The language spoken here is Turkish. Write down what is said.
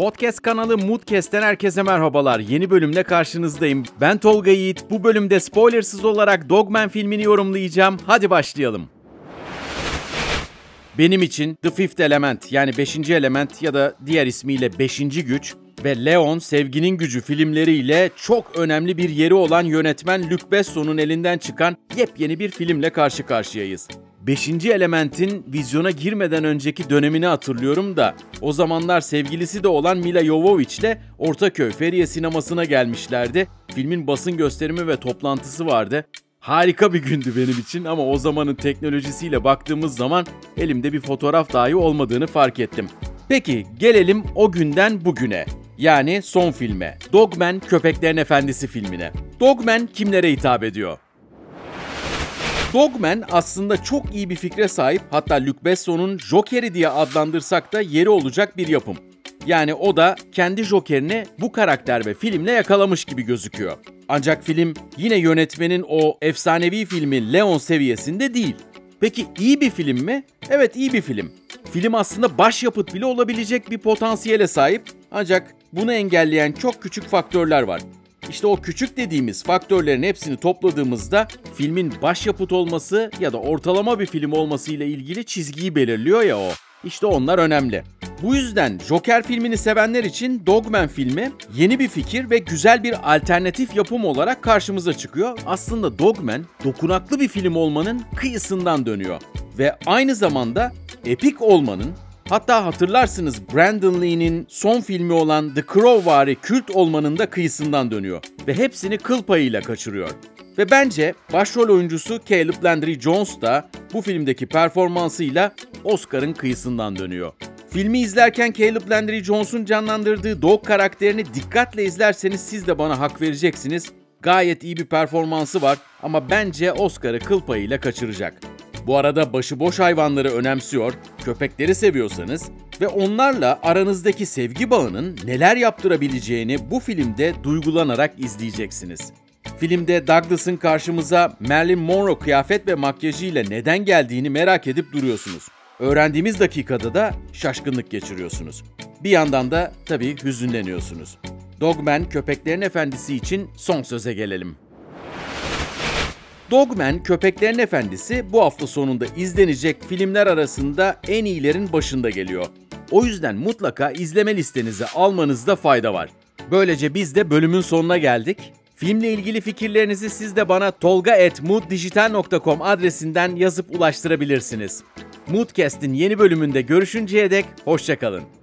Podcast kanalı Moodcast'ten herkese merhabalar. Yeni bölümle karşınızdayım. Ben Tolga Yiğit. Bu bölümde spoilersız olarak Dogman filmini yorumlayacağım. Hadi başlayalım. Benim için The Fifth Element yani 5. element ya da diğer ismiyle 5. güç ve Leon Sevginin Gücü filmleriyle çok önemli bir yeri olan yönetmen Luc Besson'un elinden çıkan yepyeni bir filmle karşı karşıyayız. Beşinci elementin vizyona girmeden önceki dönemini hatırlıyorum da o zamanlar sevgilisi de olan Mila Jovovich Ortaköy Feriye sinemasına gelmişlerdi. Filmin basın gösterimi ve toplantısı vardı. Harika bir gündü benim için ama o zamanın teknolojisiyle baktığımız zaman elimde bir fotoğraf dahi olmadığını fark ettim. Peki gelelim o günden bugüne. Yani son filme. Dogman Köpeklerin Efendisi filmine. Dogman kimlere hitap ediyor? Dogman aslında çok iyi bir fikre sahip hatta Luc Besson'un Joker'i diye adlandırsak da yeri olacak bir yapım. Yani o da kendi Joker'ini bu karakter ve filmle yakalamış gibi gözüküyor. Ancak film yine yönetmenin o efsanevi filmi Leon seviyesinde değil. Peki iyi bir film mi? Evet iyi bir film. Film aslında başyapıt bile olabilecek bir potansiyele sahip ancak bunu engelleyen çok küçük faktörler var. İşte o küçük dediğimiz faktörlerin hepsini topladığımızda filmin başyapıt olması ya da ortalama bir film olması ile ilgili çizgiyi belirliyor ya o. İşte onlar önemli. Bu yüzden Joker filmini sevenler için Dogman filmi yeni bir fikir ve güzel bir alternatif yapım olarak karşımıza çıkıyor. Aslında Dogman dokunaklı bir film olmanın kıyısından dönüyor ve aynı zamanda epik olmanın Hatta hatırlarsınız Brandon Lee'nin son filmi olan The Crow vari kült olmanın da kıyısından dönüyor ve hepsini kıl payıyla kaçırıyor. Ve bence başrol oyuncusu Caleb Landry Jones da bu filmdeki performansıyla Oscar'ın kıyısından dönüyor. Filmi izlerken Caleb Landry Jones'un canlandırdığı Dog karakterini dikkatle izlerseniz siz de bana hak vereceksiniz. Gayet iyi bir performansı var ama bence Oscar'ı kıl payıyla kaçıracak. Bu arada başıboş hayvanları önemsiyor, köpekleri seviyorsanız ve onlarla aranızdaki sevgi bağının neler yaptırabileceğini bu filmde duygulanarak izleyeceksiniz. Filmde Douglas'ın karşımıza Marilyn Monroe kıyafet ve makyajıyla neden geldiğini merak edip duruyorsunuz. Öğrendiğimiz dakikada da şaşkınlık geçiriyorsunuz. Bir yandan da tabii hüzünleniyorsunuz. Dogman Köpeklerin Efendisi için son söze gelelim. Dogman Köpeklerin Efendisi bu hafta sonunda izlenecek filmler arasında en iyilerin başında geliyor. O yüzden mutlaka izleme listenize almanızda fayda var. Böylece biz de bölümün sonuna geldik. Filmle ilgili fikirlerinizi siz de bana tolga.mooddijital.com adresinden yazıp ulaştırabilirsiniz. Moodcast'in yeni bölümünde görüşünceye dek hoşçakalın.